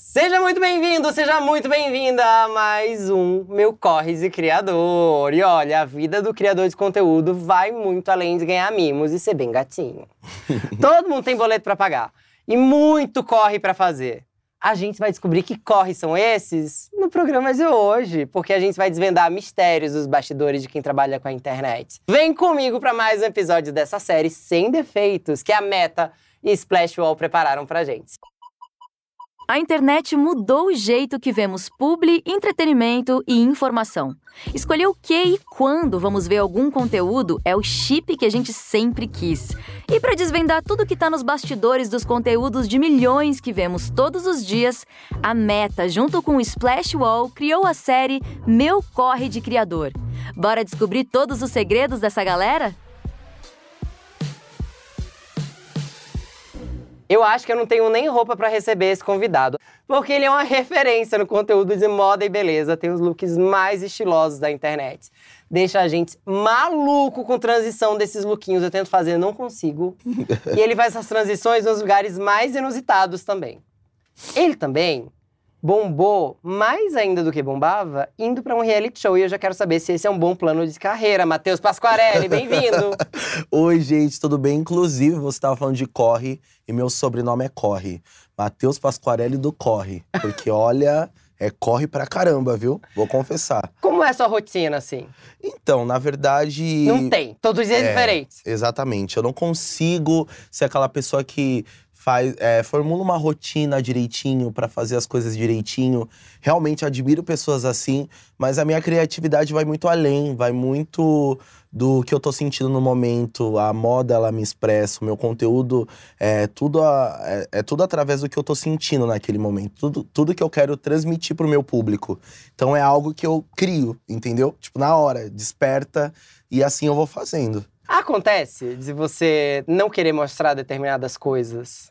Seja muito bem-vindo, seja muito bem-vinda a mais um Meu Corres e Criador. E olha, a vida do criador de conteúdo vai muito além de ganhar mimos e ser bem gatinho. Todo mundo tem boleto para pagar e muito corre para fazer. A gente vai descobrir que corres são esses no programa de hoje, porque a gente vai desvendar mistérios dos bastidores de quem trabalha com a internet. Vem comigo para mais um episódio dessa série sem defeitos que a Meta e Splash Wall prepararam pra gente. A internet mudou o jeito que vemos publi, entretenimento e informação. Escolher o que e quando vamos ver algum conteúdo é o chip que a gente sempre quis. E para desvendar tudo que está nos bastidores dos conteúdos de milhões que vemos todos os dias, a Meta, junto com o Splash Wall, criou a série Meu Corre de Criador. Bora descobrir todos os segredos dessa galera? Eu acho que eu não tenho nem roupa para receber esse convidado, porque ele é uma referência no conteúdo de moda e beleza, tem os looks mais estilosos da internet. Deixa a gente maluco com transição desses lookinhos, eu tento fazer, não consigo. e ele faz essas transições nos lugares mais inusitados também. Ele também bombou mais ainda do que bombava, indo para um reality show. E eu já quero saber se esse é um bom plano de carreira. Matheus Pasquarelli, bem-vindo! Oi, gente, tudo bem? Inclusive, você estava falando de Corre e meu sobrenome é Corre. Matheus Pasquarelli do Corre. Porque olha. É corre pra caramba, viu? Vou confessar. Como é a sua rotina, assim? Então, na verdade. Não tem. Todos os dias é, diferentes. Exatamente. Eu não consigo ser aquela pessoa que faz, é, formula uma rotina direitinho para fazer as coisas direitinho. Realmente admiro pessoas assim, mas a minha criatividade vai muito além, vai muito do que eu tô sentindo no momento. A moda ela me expressa, o meu conteúdo é tudo, a, é, é, tudo através do que eu tô sentindo naquele momento. Tudo, tudo que eu quero transmitir pro meu público. Então é algo que eu crio, entendeu? Tipo, na hora, desperta e assim eu vou fazendo. Acontece de você não querer mostrar determinadas coisas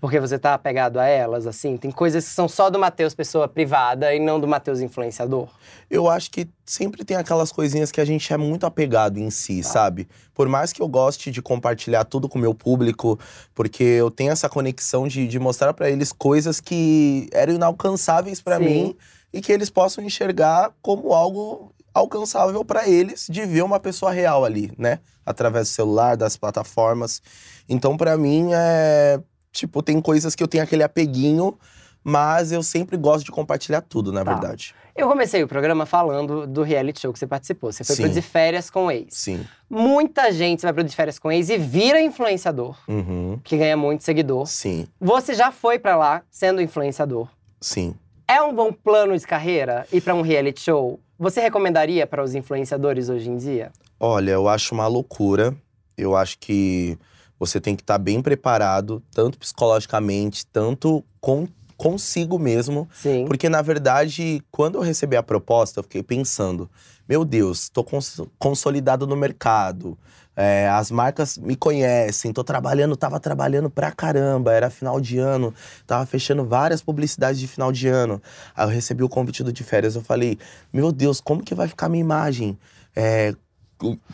porque você tá apegado a elas, assim? Tem coisas que são só do Matheus pessoa privada e não do Matheus influenciador? Eu acho que sempre tem aquelas coisinhas que a gente é muito apegado em si, tá. sabe? Por mais que eu goste de compartilhar tudo com o meu público, porque eu tenho essa conexão de, de mostrar para eles coisas que eram inalcançáveis para mim e que eles possam enxergar como algo alcançável para eles de ver uma pessoa real ali, né? Através do celular, das plataformas. Então, para mim, é Tipo, tem coisas que eu tenho aquele apeguinho, mas eu sempre gosto de compartilhar tudo, na tá. verdade. Eu comecei o programa falando do reality show que você participou. Você foi Sim. pro De Férias com o Ex. Sim. Muita gente vai pro De Férias com o Ex e vira influenciador, uhum. que ganha muito seguidor. Sim. Você já foi para lá sendo influenciador. Sim. É um bom plano de carreira ir para um reality show? Você recomendaria para os influenciadores hoje em dia? Olha, eu acho uma loucura. Eu acho que você tem que estar tá bem preparado, tanto psicologicamente, tanto com, consigo mesmo. Sim. Porque, na verdade, quando eu recebi a proposta, eu fiquei pensando: meu Deus, estou cons consolidado no mercado. É, as marcas me conhecem, tô trabalhando, tava trabalhando pra caramba, era final de ano, tava fechando várias publicidades de final de ano. Aí eu recebi o convite do de férias, eu falei, meu Deus, como que vai ficar minha imagem? É,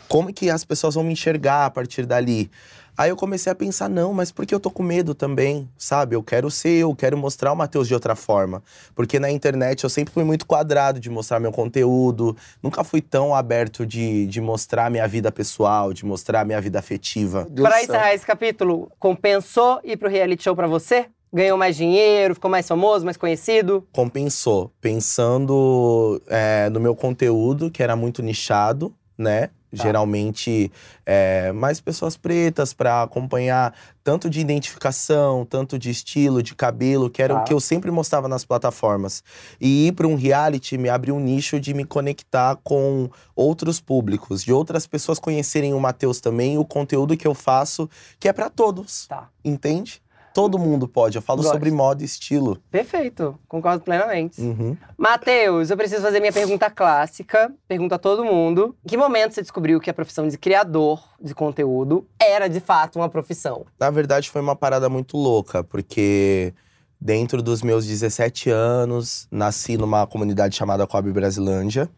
como que as pessoas vão me enxergar a partir dali? Aí eu comecei a pensar, não, mas por que eu tô com medo também, sabe? Eu quero ser eu, quero mostrar o Matheus de outra forma. Porque na internet eu sempre fui muito quadrado de mostrar meu conteúdo, nunca fui tão aberto de, de mostrar minha vida pessoal, de mostrar minha vida afetiva. Para encerrar esse capítulo, compensou ir pro reality show pra você? Ganhou mais dinheiro, ficou mais famoso, mais conhecido? Compensou. Pensando é, no meu conteúdo, que era muito nichado, né? Tá. Geralmente, é, mais pessoas pretas para acompanhar tanto de identificação, tanto de estilo, de cabelo, que era tá. o que eu sempre mostrava nas plataformas. E ir para um reality me abriu um nicho de me conectar com outros públicos, de outras pessoas conhecerem o Matheus também, o conteúdo que eu faço, que é para todos. Tá. Entende? Todo mundo pode. Eu falo Gosto. sobre moda e estilo. Perfeito. Concordo plenamente. Uhum. Matheus, eu preciso fazer minha pergunta clássica. Pergunta a todo mundo. Em que momento você descobriu que a profissão de criador de conteúdo era, de fato, uma profissão? Na verdade, foi uma parada muito louca. Porque dentro dos meus 17 anos, nasci numa comunidade chamada Coab Brasilândia.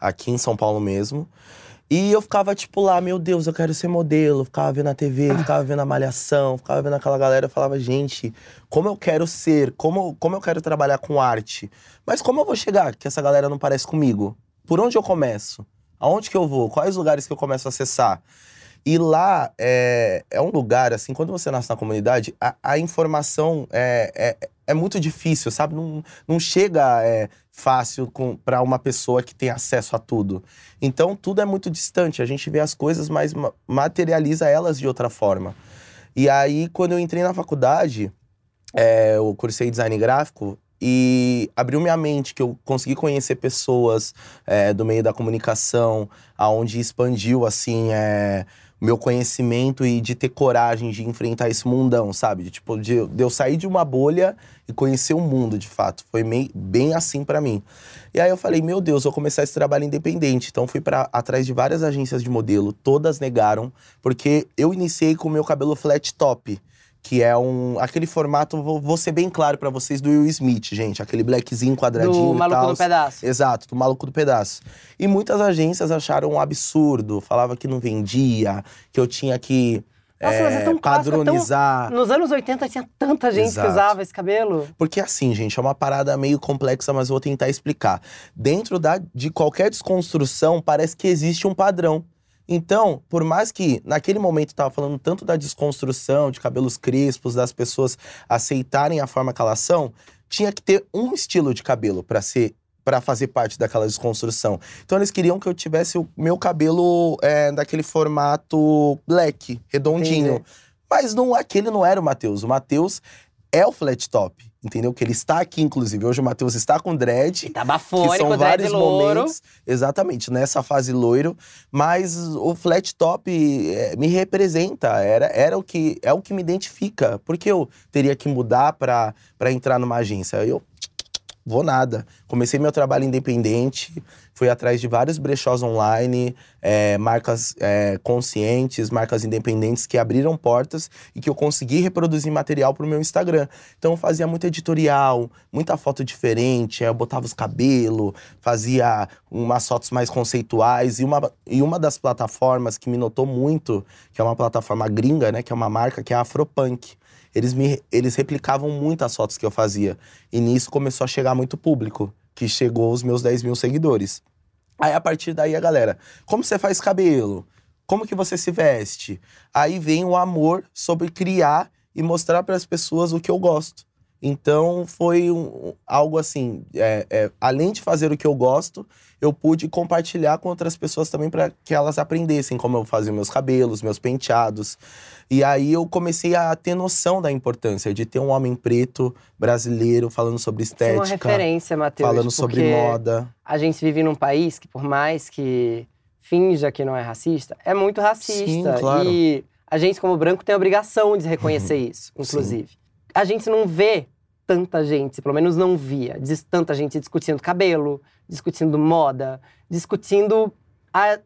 Aqui em São Paulo mesmo. E eu ficava, tipo, lá, meu Deus, eu quero ser modelo. Ficava vendo a TV, ficava vendo a malhação, ficava vendo aquela galera. Eu falava, gente, como eu quero ser, como, como eu quero trabalhar com arte. Mas como eu vou chegar que essa galera não parece comigo? Por onde eu começo? Aonde que eu vou? Quais lugares que eu começo a acessar? E lá é, é um lugar, assim, quando você nasce na comunidade, a, a informação é, é, é, muito difícil, sabe? Não, não chega é, fácil para uma pessoa que tem acesso a tudo. Então, tudo é muito distante. A gente vê as coisas, mas materializa elas de outra forma. E aí, quando eu entrei na faculdade, é, eu cursei design gráfico, e abriu minha mente, que eu consegui conhecer pessoas é, do meio da comunicação, aonde expandiu, assim, é, meu conhecimento e de ter coragem de enfrentar esse mundão, sabe? De, tipo, de, de eu sair de uma bolha e conhecer o mundo, de fato. Foi meio, bem assim para mim. E aí eu falei, meu Deus, vou começar esse trabalho independente. Então fui para atrás de várias agências de modelo, todas negaram, porque eu iniciei com o meu cabelo flat top que é um aquele formato, vou, vou ser bem claro para vocês, do Will Smith, gente, aquele blackzinho quadradinho do maluco do pedaço. Exato, do maluco do pedaço. E muitas agências acharam um absurdo, falava que não vendia, que eu tinha que nossa, é, mas é tão padronizar. Clássico, tão... Nos anos 80 tinha tanta gente Exato. que usava esse cabelo. Porque assim, gente, é uma parada meio complexa, mas vou tentar explicar. Dentro da, de qualquer desconstrução, parece que existe um padrão. Então, por mais que naquele momento estava falando tanto da desconstrução, de cabelos crespos, das pessoas aceitarem a forma que elas são, tinha que ter um estilo de cabelo para ser para fazer parte daquela desconstrução. Então eles queriam que eu tivesse o meu cabelo é, daquele formato black, redondinho. Entendi. Mas não, aquele não era o Matheus. O Matheus é o flat top entendeu? Que ele está aqui, inclusive. Hoje o Matheus está com dread. Tá bafônico, que são vários loiro. momentos. Exatamente, nessa fase loiro. Mas o flat top é, me representa. Era, era o que é o que me identifica. Porque eu teria que mudar para entrar numa agência. Eu vou nada. Comecei meu trabalho independente, fui atrás de vários brechós online, é, marcas é, conscientes, marcas independentes que abriram portas e que eu consegui reproduzir material para o meu Instagram. Então eu fazia muito editorial, muita foto diferente, eu botava os cabelos, fazia umas fotos mais conceituais e uma, e uma das plataformas que me notou muito, que é uma plataforma gringa, né, que é uma marca que é a Afropunk eles, me, eles replicavam muito as fotos que eu fazia. E nisso começou a chegar muito público, que chegou os meus 10 mil seguidores. Aí, a partir daí, a galera, como você faz cabelo? Como que você se veste? Aí vem o amor sobre criar e mostrar para as pessoas o que eu gosto. Então foi um, algo assim, é, é, além de fazer o que eu gosto, eu pude compartilhar com outras pessoas também para que elas aprendessem como eu fazia meus cabelos, meus penteados. E aí eu comecei a ter noção da importância de ter um homem preto brasileiro falando sobre estética. Isso é uma referência, Matheus. Falando sobre moda. A gente vive num país que, por mais que finja que não é racista, é muito racista. Sim, claro. E a gente, como branco, tem a obrigação de reconhecer isso, inclusive. Sim a gente não vê tanta gente, pelo menos não via, tanta gente discutindo cabelo, discutindo moda, discutindo a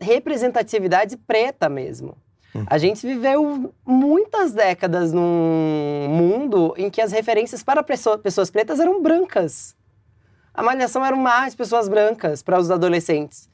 representatividade preta mesmo. Hum. A gente viveu muitas décadas num mundo em que as referências para pessoas pretas eram brancas. A malhação eram mais pessoas brancas para os adolescentes.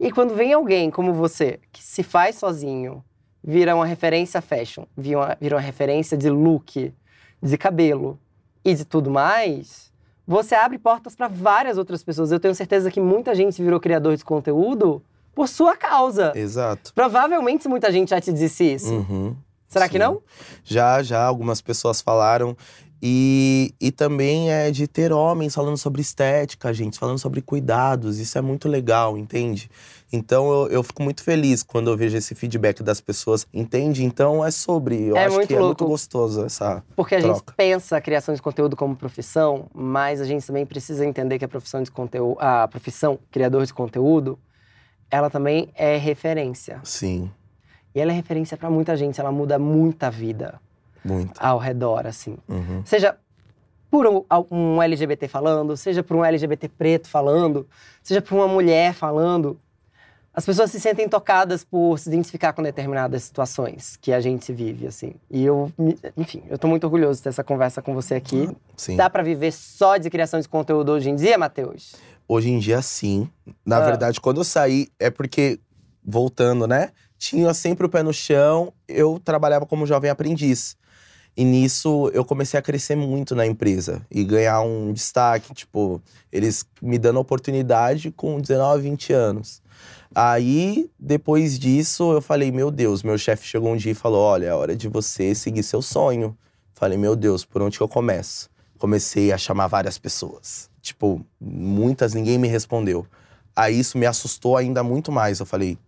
E quando vem alguém como você, que se faz sozinho, vira uma referência fashion, vira uma, vira uma referência de look, de cabelo e de tudo mais, você abre portas para várias outras pessoas. Eu tenho certeza que muita gente virou criador de conteúdo por sua causa. Exato. Provavelmente muita gente já te disse isso. Uhum. Será Sim. que não? Já, já. Algumas pessoas falaram. E, e também é de ter homens falando sobre estética, gente, falando sobre cuidados. Isso é muito legal, entende? Então eu, eu fico muito feliz quando eu vejo esse feedback das pessoas, entende? Então é sobre. Eu é acho que louco. é muito gostoso essa. Porque a troca. gente pensa a criação de conteúdo como profissão, mas a gente também precisa entender que a profissão de conteúdo, a profissão criador de conteúdo, ela também é referência. Sim. E ela é referência para muita gente, ela muda muita vida. Muito. Ao redor, assim. Uhum. Seja por um, um, LGBT falando, seja por um LGBT preto falando, seja por uma mulher falando. As pessoas se sentem tocadas por se identificar com determinadas situações que a gente vive, assim. E eu, enfim, eu tô muito orgulhoso de ter essa conversa com você aqui. Ah, sim. Dá para viver só de criação de conteúdo hoje em dia, Matheus? Hoje em dia, sim. Na ah. verdade, quando eu saí, é porque voltando, né? Tinha sempre o pé no chão, eu trabalhava como jovem aprendiz. E nisso eu comecei a crescer muito na empresa e ganhar um destaque, tipo, eles me dando oportunidade com 19, 20 anos. Aí, depois disso, eu falei: Meu Deus, meu chefe chegou um dia e falou: Olha, é hora de você seguir seu sonho. Falei: Meu Deus, por onde que eu começo? Comecei a chamar várias pessoas. Tipo, muitas, ninguém me respondeu. Aí isso me assustou ainda muito mais. Eu falei: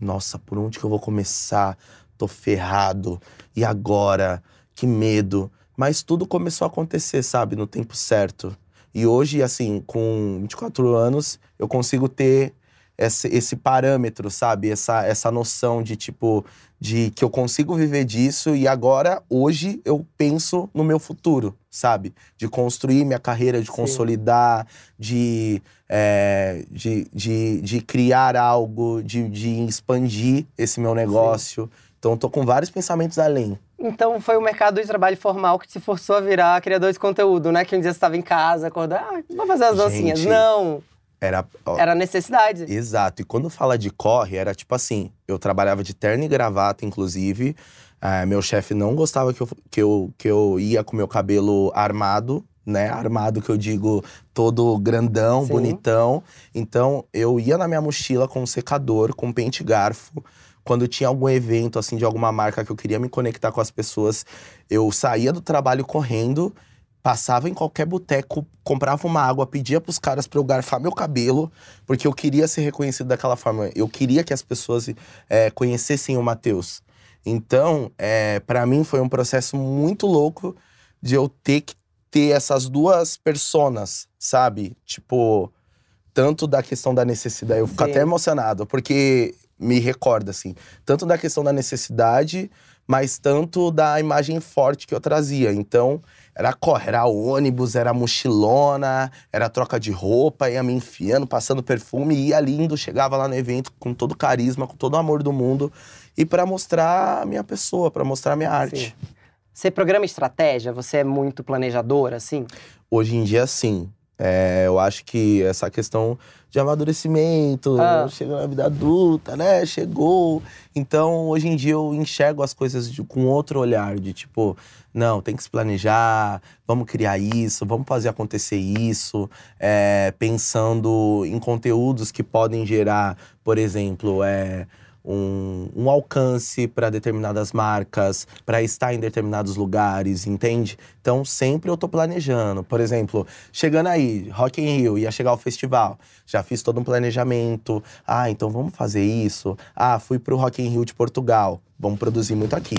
Nossa, por onde que eu vou começar? Tô ferrado. E agora? Que medo. Mas tudo começou a acontecer, sabe, no tempo certo. E hoje, assim, com 24 anos, eu consigo ter esse, esse parâmetro, sabe? Essa, essa noção de tipo, de que eu consigo viver disso e agora, hoje, eu penso no meu futuro, sabe? De construir minha carreira, de Sim. consolidar, de, é, de, de, de, criar algo, de, de expandir esse meu negócio. Sim. Então, tô com vários pensamentos além. Então foi o mercado de trabalho formal que te forçou a virar criador de conteúdo, né? Que um dia você estava em casa, acordar, ah, vou fazer as dancinhas. Não! Era, ó, era necessidade. Exato. E quando fala de corre, era tipo assim: eu trabalhava de terno e gravata, inclusive. Uh, meu chefe não gostava que eu, que, eu, que eu ia com meu cabelo armado, né? Armado que eu digo todo grandão, Sim. bonitão. Então eu ia na minha mochila com um secador, com um pente garfo. Quando tinha algum evento assim de alguma marca que eu queria me conectar com as pessoas, eu saía do trabalho correndo Passava em qualquer boteco, comprava uma água, pedia pros caras pra eu garfar meu cabelo, porque eu queria ser reconhecido daquela forma. Eu queria que as pessoas é, conhecessem o Matheus. Então, é, para mim foi um processo muito louco de eu ter que ter essas duas personas, sabe? Tipo, tanto da questão da necessidade, eu fico Sim. até emocionado, porque me recorda, assim, tanto da questão da necessidade, mas tanto da imagem forte que eu trazia. Então, era corre, era ônibus, era mochilona, era troca de roupa, ia me enfiando, passando perfume, ia lindo, chegava lá no evento com todo o carisma, com todo o amor do mundo. E para mostrar a minha pessoa, para mostrar a minha arte. Sim. Você programa estratégia? Você é muito planejador, assim? Hoje em dia, sim. É, eu acho que essa questão de amadurecimento, ah. chegou na vida adulta, né? Chegou. Então, hoje em dia, eu enxergo as coisas de, com outro olhar, de tipo, não, tem que se planejar, vamos criar isso, vamos fazer acontecer isso, é, pensando em conteúdos que podem gerar, por exemplo, é, um, um alcance para determinadas marcas, para estar em determinados lugares, entende? Então sempre eu tô planejando. Por exemplo, chegando aí, Rock in Rio, ia chegar o festival, já fiz todo um planejamento. Ah, então vamos fazer isso. Ah, fui pro Rock in Rio de Portugal, vamos produzir muito aqui,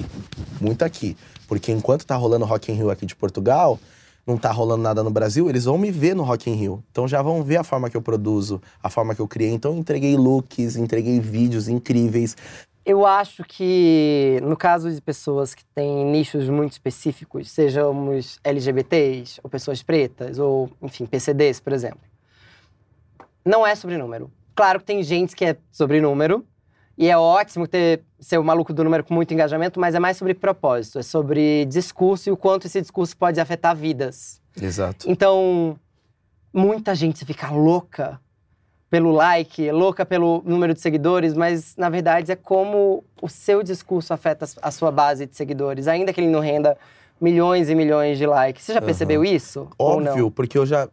muito aqui, porque enquanto tá rolando Rock in Rio aqui de Portugal, não tá rolando nada no Brasil, eles vão me ver no Rock in Rio. Então já vão ver a forma que eu produzo, a forma que eu criei. Então eu entreguei looks, entreguei vídeos incríveis. Eu acho que, no caso de pessoas que têm nichos muito específicos, sejamos LGBTs, ou pessoas pretas, ou, enfim, PCDs, por exemplo, não é sobre número. Claro que tem gente que é sobre número, e é ótimo ter ser o maluco do número com muito engajamento, mas é mais sobre propósito, é sobre discurso e o quanto esse discurso pode afetar vidas. Exato. Então, muita gente fica louca pelo like, louca pelo número de seguidores, mas na verdade é como o seu discurso afeta a sua base de seguidores, ainda que ele não renda milhões e milhões de likes. Você já percebeu isso? Óbvio, porque eu já,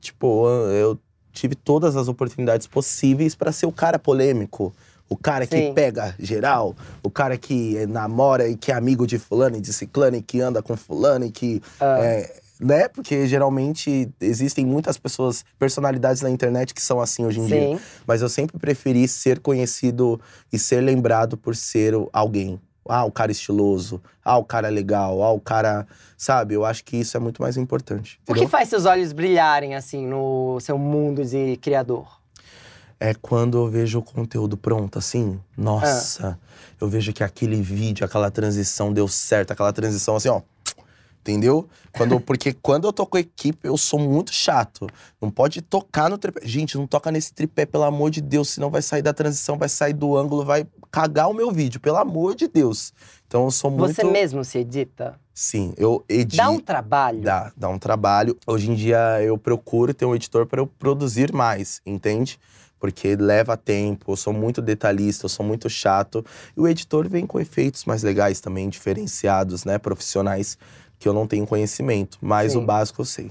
tipo, eu tive todas as oportunidades possíveis para ser o cara polêmico o cara que Sim. pega geral, o cara que namora e que é amigo de fulano e de ciclano e que anda com fulano e que. Ah. É, né? Porque geralmente existem muitas pessoas, personalidades na internet que são assim hoje em Sim. dia. Mas eu sempre preferi ser conhecido e ser lembrado por ser alguém. Ah, o cara estiloso. Ah, o cara legal. Ah, o cara. Sabe? Eu acho que isso é muito mais importante. Entendeu? O que faz seus olhos brilharem, assim, no seu mundo de criador? É quando eu vejo o conteúdo pronto, assim, nossa, é. eu vejo que aquele vídeo, aquela transição deu certo, aquela transição assim, ó. Entendeu? Quando, porque quando eu tô com a equipe, eu sou muito chato. Não pode tocar no tripé. Gente, não toca nesse tripé, pelo amor de Deus, senão vai sair da transição, vai sair do ângulo, vai cagar o meu vídeo, pelo amor de Deus. Então eu sou muito. Você mesmo se edita? Sim, eu edito. Dá um trabalho? Dá, dá um trabalho. Hoje em dia eu procuro ter um editor para eu produzir mais, entende? Porque leva tempo, eu sou muito detalhista, eu sou muito chato. E o editor vem com efeitos mais legais também, diferenciados, né, profissionais, que eu não tenho conhecimento, mas Sim. o básico eu sei.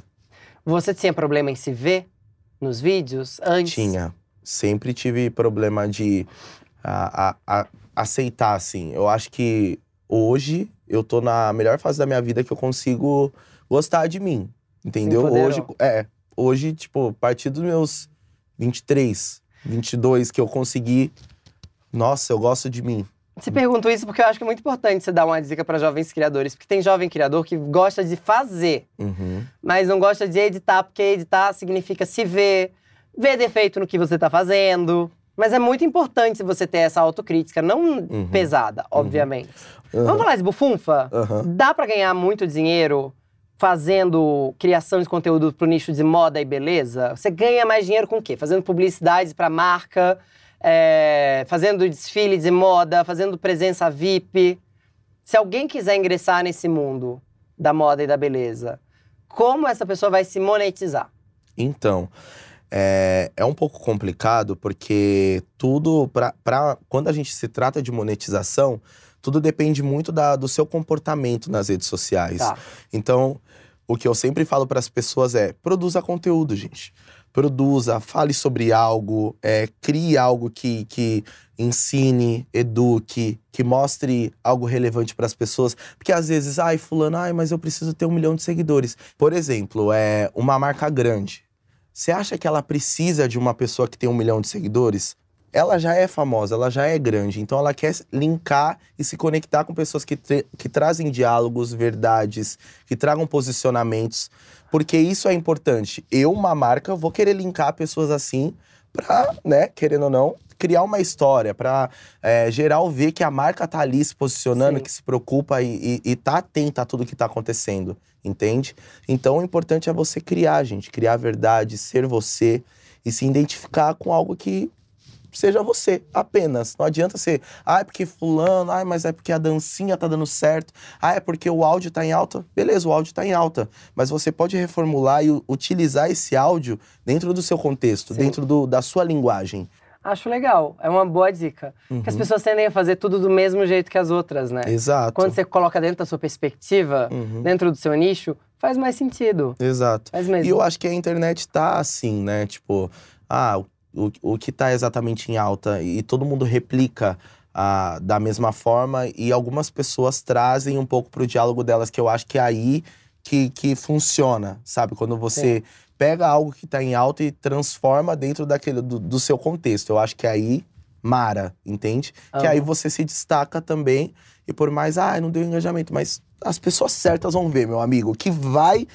Você tinha problema em se ver nos vídeos antes? Tinha. Sempre tive problema de a- a- a- aceitar, assim. Eu acho que hoje eu tô na melhor fase da minha vida que eu consigo gostar de mim. Entendeu? Hoje, é. Hoje, tipo, a partir dos meus 23, 22, que eu consegui. Nossa, eu gosto de mim. Te pergunto isso porque eu acho que é muito importante você dar uma dica para jovens criadores, porque tem jovem criador que gosta de fazer, Uhum. mas não gosta de editar, porque editar significa se ver, ver defeito no que você tá fazendo. Mas é muito importante você ter essa autocrítica, não Uhum. pesada, obviamente. Aham. Vamos falar de bufunfa? Dá pra ganhar muito dinheiro fazendo criação de conteúdo pro nicho de moda e beleza? Você ganha mais dinheiro com o quê? Fazendo publicidades pra marca, é, fazendo desfile de moda, fazendo presença VIP. Se alguém quiser ingressar nesse mundo da moda e da beleza, como essa pessoa vai se monetizar? Então, é, é um pouco complicado porque tudo, pra, quando a gente se trata de monetização, tudo depende muito da- do seu comportamento nas redes sociais. Tá. Então, o que eu sempre falo para as pessoas é: produza conteúdo, gente. Produza, fale sobre algo, é, crie algo que, que ensine, eduque, que mostre algo relevante para as pessoas. Porque às vezes, ai, fulano, ai, mas eu preciso ter um milhão de seguidores. Por exemplo, é uma marca grande. Você acha que ela precisa de uma pessoa que tem um milhão de seguidores? Ela já é famosa, ela já é grande, então ela quer linkar e se conectar com pessoas que, que trazem diálogos, verdades, que tragam posicionamentos, porque isso é importante. Eu, uma marca, vou querer linkar pessoas assim pra, né, querendo ou não, criar uma história, pra é, geral ver que a marca tá ali se posicionando, Sim. que se preocupa e, e, e tá atenta a tudo que tá acontecendo, entende? Então o importante é você criar, gente, criar a verdade, ser você e se identificar com algo que seja você, apenas. Não adianta ser, ah, é porque fulano, ah, mas é porque a dancinha tá dando certo, ah, é porque o áudio tá em alta. Beleza, o áudio tá em alta, mas você pode reformular e utilizar esse áudio dentro do seu contexto, Sim. dentro do- da sua linguagem. Acho legal, é uma boa dica. Porque as Uhum. pessoas tendem a fazer tudo do mesmo jeito que as outras, né? Exato. Quando você coloca dentro da sua perspectiva, Uhum. dentro do seu nicho, faz mais sentido. Exato. Faz mesmo. E eu acho que a internet tá assim, né? Tipo, ah, o, o que tá exatamente em alta e todo mundo replica ah, da mesma forma e algumas pessoas trazem um pouco pro diálogo delas, que eu acho que é aí que, que funciona, sabe? Quando você pega algo que tá em alta e transforma dentro daquele, do, do seu contexto. Eu acho que aí mara, entende? Que aí você se destaca também e por mais, ah, não deu engajamento, mas as pessoas certas vão ver, meu amigo, que vai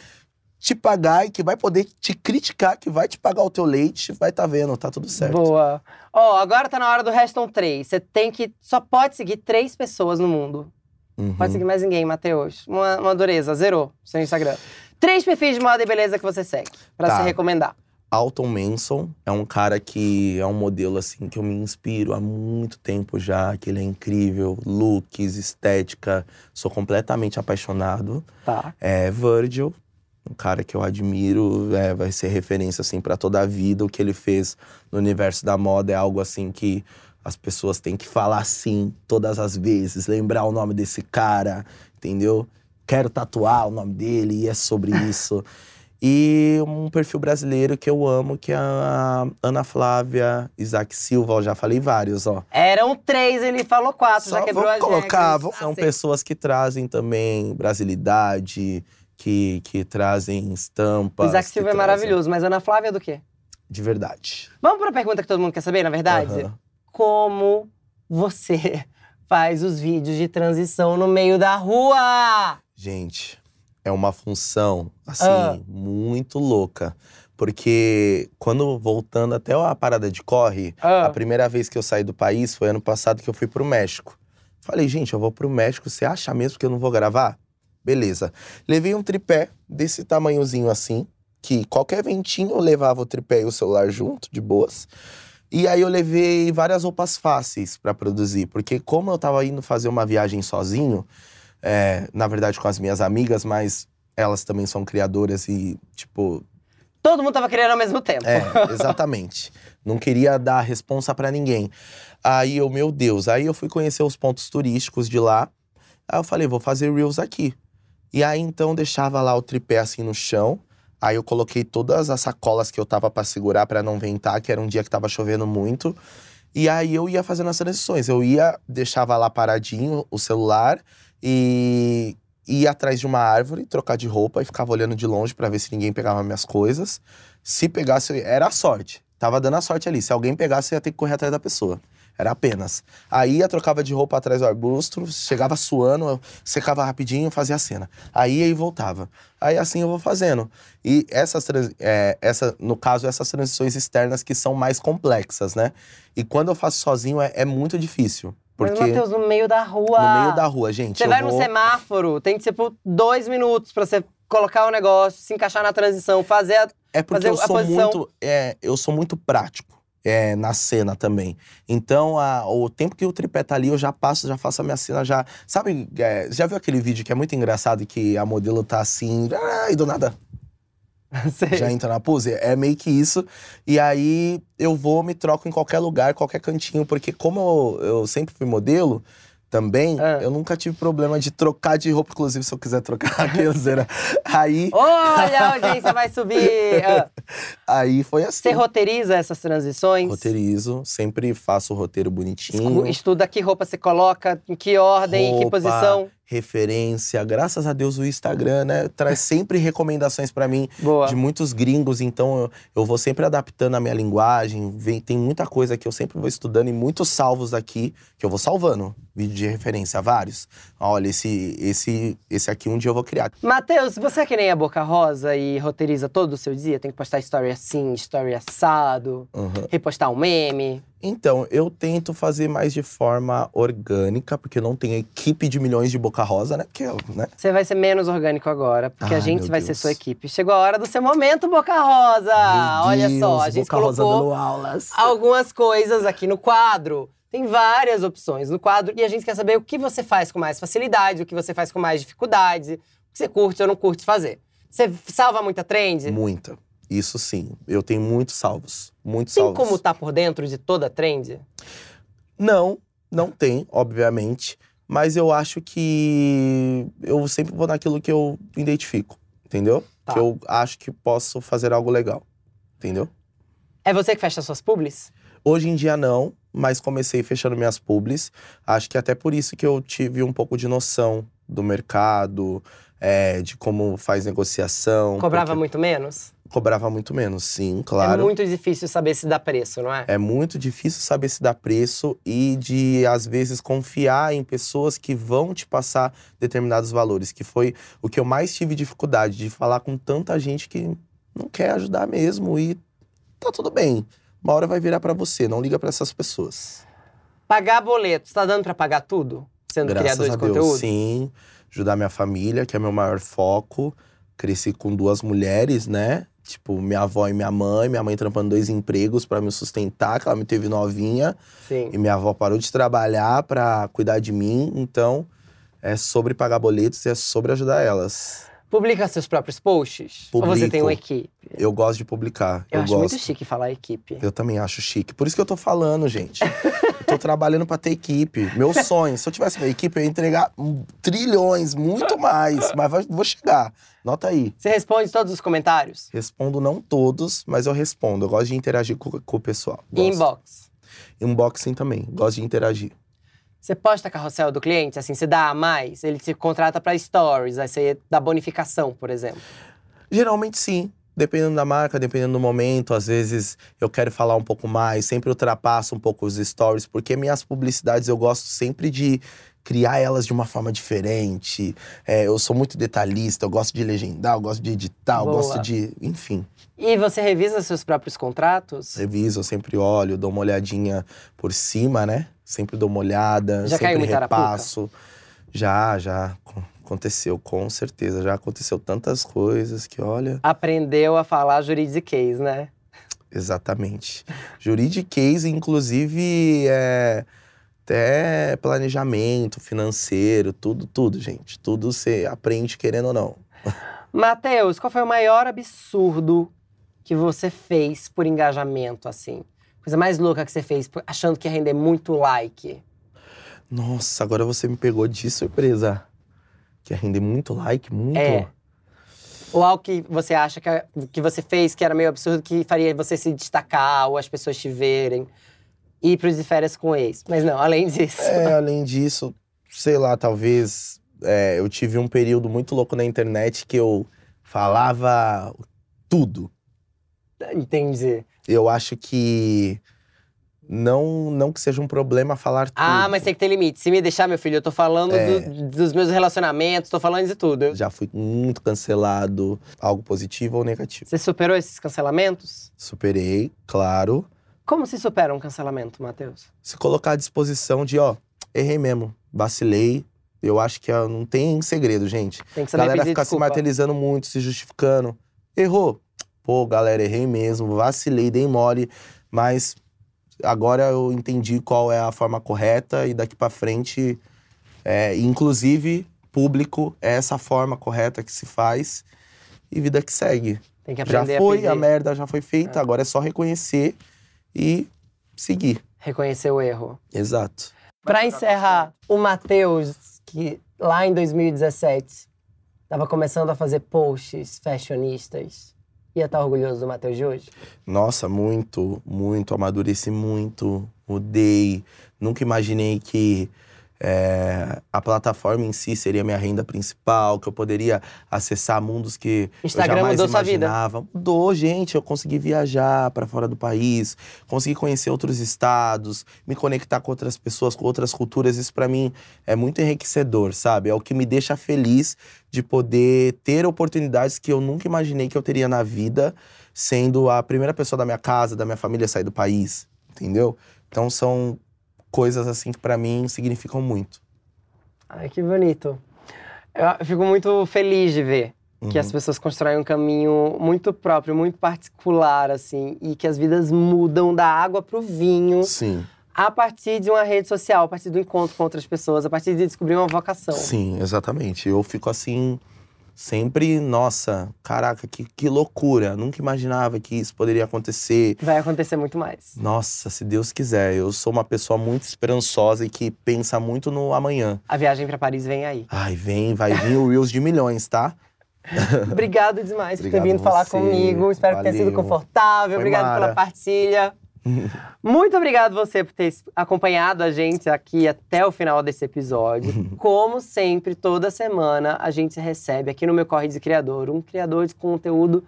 te pagar e que vai poder te criticar, que vai te pagar o teu leite, vai tá vendo, tá tudo certo. Boa. Ó, agora tá na hora do restam três. Você tem que. Só pode seguir três pessoas no mundo. Uhum. Pode seguir mais ninguém, Matheus. Uma, uma dureza, zerou seu Instagram. Três perfis de moda e beleza que você segue, pra Tá. se recomendar. Alton Manson é um cara que é um modelo assim que eu me inspiro há muito tempo já, que ele é incrível, looks, estética, sou completamente apaixonado. Tá. É Virgil, um cara que eu admiro, é, vai ser referência assim para toda a vida. O que ele fez no universo da moda é algo assim que as pessoas têm que falar sim todas as vezes, lembrar o nome desse cara, entendeu? Quero tatuar o nome dele e é sobre isso. E um perfil brasileiro que eu amo, que é a Ana Flávia, Isaac Silva, eu já falei vários, ó. Eram três, ele falou quatro, já Só quebrou vou as colocar, regras. são Ah, pessoas que trazem também brasilidade, que, que trazem estampas. O Isaac Silva é trazem- maravilhoso, mas Ana Flávia é do quê? De verdade. Vamos pra pergunta que todo mundo quer saber, na verdade? Aham. Como você faz os vídeos de transição no meio da rua? Gente, é uma função, assim, Ah. muito louca. Porque quando, voltando até a parada de corre, Ah. a primeira vez que eu saí do país foi ano passado que eu fui pro México. Falei, gente, eu vou pro México, você acha mesmo que eu não vou gravar? Beleza. Levei um tripé desse tamanhozinho assim, que qualquer ventinho eu levava o tripé e o celular junto, de boas. E aí eu levei várias roupas fáceis pra produzir, porque como eu tava indo fazer uma viagem sozinho, é, na verdade com as minhas amigas, mas elas também são criadoras e, tipo, Todo mundo tava querendo ao mesmo tempo. É, exatamente. Não queria dar responsa pra ninguém. Aí eu, meu Deus, aí eu fui conhecer os pontos turísticos de lá. Aí eu falei, vou fazer Reels aqui. E aí então deixava lá o tripé assim no chão. Aí eu coloquei todas as sacolas que eu tava pra segurar pra não ventar, que era um dia que tava chovendo muito. E aí eu ia fazendo as transições. Eu ia, deixava lá paradinho o celular e ia atrás de uma árvore, trocar de roupa e ficava olhando de longe pra ver se ninguém pegava minhas coisas. Se pegasse, era a sorte. Tava dando a sorte ali. Se alguém pegasse, eu ia ter que correr atrás da pessoa. Era apenas. Aí ia, trocava de roupa atrás do arbusto, chegava suando, eu secava rapidinho, fazia a cena. Aí aí voltava. Aí assim eu vou fazendo. E essas, é, essa, no caso, essas transições externas que são mais complexas, né? E quando eu faço sozinho é, é muito difícil. Porque Mas, Matheus, no meio da rua. no meio da rua, gente. Você eu vai vou... no semáforo, tem que ser por dois minutos pra você colocar o negócio, se encaixar na transição, fazer a. É porque eu sou posição. muito, é, eu sou muito prático é, na cena também. Então, a- o tempo que o tripé tá ali, eu já passo, já faço a minha cena, já. Sabe, é, já viu aquele vídeo que é muito engraçado que a modelo tá assim, ah, e do nada Sei. já entra na pose? É meio que isso. E aí eu vou, me troco em qualquer lugar, qualquer cantinho, porque como eu, eu sempre fui modelo. Também, Ah. eu nunca tive problema de trocar de roupa, inclusive se eu quiser trocar aqui, aí, Olha, a audiência vai subir. Ah, aí foi assim. Você roteiriza essas transições? Roteirizo, sempre faço o roteiro bonitinho. Escu- Estuda que roupa você coloca, em que ordem, em que Roupa, posição. Referência. Graças a Deus o Instagram, né? Traz sempre recomendações pra mim Boa. de muitos gringos, então eu, eu vou sempre adaptando a minha linguagem. Vem, tem muita coisa que eu sempre vou estudando e muitos salvos aqui que eu vou salvando. Vídeo de referência, vários. Olha, esse, esse, esse aqui um dia eu vou criar. Matheus, você é que nem a Boca Rosa e roteiriza todo o seu dia? Tem que postar story assim, story assado, Uhum. repostar um meme. Então, eu tento fazer mais de forma orgânica, porque eu não tenho equipe de milhões de boca rosa, né? Porque, eu, né? Você vai ser menos orgânico agora, porque a Ai, gente meu vai ser Deus. sua equipe. Chegou a hora do seu momento, Boca Rosa! Meu Olha só, Deus, a gente boca rosa colocou dando aulas. algumas coisas aqui no quadro. Tem várias opções no quadro e a gente quer saber o que você faz com mais facilidade, o que você faz com mais dificuldade, o que você curte ou não curte fazer. Você salva muita trend? Muita. Isso sim. Eu tenho muitos salvos. Muitos Tem salvos. como tá por dentro de toda a trend? Não, não tem, obviamente. Mas eu acho que eu sempre vou naquilo que eu identifico, entendeu? Tá. Que eu acho que posso fazer algo legal, entendeu? É você que fecha suas publis? Hoje em dia não, mas comecei fechando minhas publis. Acho que até por isso que eu tive um pouco de noção do mercado, é, de como faz negociação. Cobrava porque muito menos? Cobrava muito menos, sim, claro. É muito difícil saber se dá preço, não é? É muito difícil saber se dá preço e de, às vezes, confiar em pessoas que vão te passar determinados valores. Que foi o que eu mais tive dificuldade, de falar com tanta gente que não quer ajudar mesmo e tá tudo bem. Uma hora vai virar pra você, não liga pra essas pessoas. Pagar boletos, tá dando pra pagar tudo? Sendo Graças criador a de Deus, conteúdo? sim. Ajudar minha família, que é meu maior foco. Cresci com duas mulheres, né? Tipo, minha avó e minha mãe. Minha mãe trampando dois empregos pra me sustentar, que ela me teve novinha. Sim. E minha avó parou de trabalhar pra cuidar de mim, então é sobre pagar boletos e é sobre ajudar elas. Publica seus próprios posts? Ou você Publico. tem uma equipe? Eu gosto de publicar. Eu, Eu, acho gosto. muito chique falar equipe. Eu também acho chique. Por isso que eu tô falando, gente. tô trabalhando pra ter equipe. Meu sonho, se eu tivesse uma equipe, eu ia entregar trilhões, muito mais. Mas vou chegar. Nota aí. Você responde todos os comentários? Respondo não todos, mas eu respondo. Eu gosto de interagir com, com o pessoal. Gosto. inbox? Unboxing também. Gosto de interagir. Você posta carrossel do cliente, assim, você dá a mais? Ele te contrata pra stories, aí você dá bonificação, por exemplo. Geralmente sim. Dependendo da marca, dependendo do momento, às vezes eu quero falar um pouco mais, sempre ultrapasso um pouco os stories, porque minhas publicidades eu gosto sempre de criar elas de uma forma diferente. É, eu sou muito detalhista, eu gosto de legendar, eu gosto de editar, eu Boa. gosto de. Enfim, E você revisa seus próprios contratos? reviso, eu sempre olho, dou uma olhadinha por cima, né? Sempre dou uma olhada, Já sempre caiu muita arapuca? repasso. Já, já. Co- Aconteceu, com certeza. Já aconteceu tantas coisas que, olha. Aprendeu a falar juridiquês, né? Exatamente. Juridiquês, inclusive, é até planejamento financeiro, tudo, tudo, gente. Tudo você aprende querendo ou não. Matheus, qual foi o maior absurdo que você fez por engajamento, assim? Coisa mais louca que você fez, achando que ia render muito like? Nossa, agora você me pegou de surpresa. Quer render muito like? Muito? É. Ou algo que você acha que, que você fez que era meio absurdo, que faria você se destacar, ou as pessoas te verem. Ir pros de férias com ex. Mas não, além disso. É, além disso, sei lá, talvez é, eu tive um período muito louco na internet que eu falava tudo. Entendi. Eu acho que não, não que seja um problema falar tudo. Ah, mas tem que ter limite. Se me deixar, meu filho, eu tô falando É. do- dos meus relacionamentos, tô falando de tudo. Já fui muito cancelado, algo positivo ou negativo. Você superou esses cancelamentos? Superei, claro. Como se supera um cancelamento, Matheus? Se colocar à disposição de, ó, errei mesmo, vacilei. Eu acho que ó, não tem segredo, gente. Tem que A saber galera pedir fica se desculpa. martelizando muito, se justificando. Errou. Pô, galera, errei mesmo, vacilei, dei mole, mas agora eu entendi qual é a forma correta e daqui pra frente, é, inclusive, público é essa forma correta que se faz e vida que segue. Tem que Já aprender foi, a a merda já foi feita, É. agora é só reconhecer e seguir. Reconhecer o erro. Exato. Pra encerrar, o Matheus, que lá em 2017 tava começando a fazer posts fashionistas, ia estar orgulhoso do Matheus de hoje? Nossa, muito, muito. Amadureci muito, mudei. Nunca imaginei que é, a plataforma em si seria minha renda principal, que eu poderia acessar mundos que Instagram eu jamais mudou sua vida. imaginava. Mudou, gente. Eu consegui viajar para fora do país, consegui conhecer outros estados, me conectar com outras pessoas, com outras culturas. Isso para mim é muito enriquecedor, sabe? É o que me deixa feliz de poder ter oportunidades que eu nunca imaginei que eu teria na vida, sendo a primeira pessoa da minha casa, da minha família a sair do país, entendeu? Então são coisas assim que pra mim significam muito. Ai, que bonito. Eu fico muito feliz de ver que Uhum. as pessoas constroem um caminho muito próprio, muito particular, assim, e que as vidas mudam da água pro vinho Sim, a partir de uma rede social, a partir do encontro com outras pessoas, a partir de descobrir uma vocação. sim, exatamente. Eu fico assim, sempre, nossa, caraca, que, que loucura. Nunca imaginava que isso poderia acontecer. Vai acontecer muito mais. Nossa, se Deus quiser. Eu sou uma pessoa muito esperançosa e que pensa muito no amanhã. A viagem pra Paris vem aí. Ai, vem, vai vir o Reels de milhões, tá? Obrigado demais por ter Obrigado vindo falar comigo. Espero que tenha sido Valeu. confortável. Foi Obrigado mara. pela partilha. Muito obrigado você por ter acompanhado a gente aqui até o final desse episódio. Como sempre, toda semana a gente recebe aqui no meu Corre de Criador um criador de conteúdo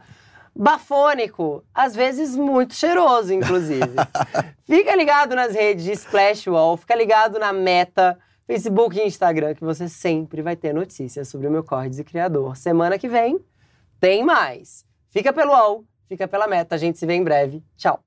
bafônico, às vezes muito cheiroso, inclusive. fica ligado nas redes de Splash Wall, fica ligado na Meta, Facebook e Instagram, que você sempre vai ter notícias sobre o meu Corre de Criador. Semana que vem tem mais. Fica pelo UOL, fica pela Meta. A gente se vê em breve. Tchau.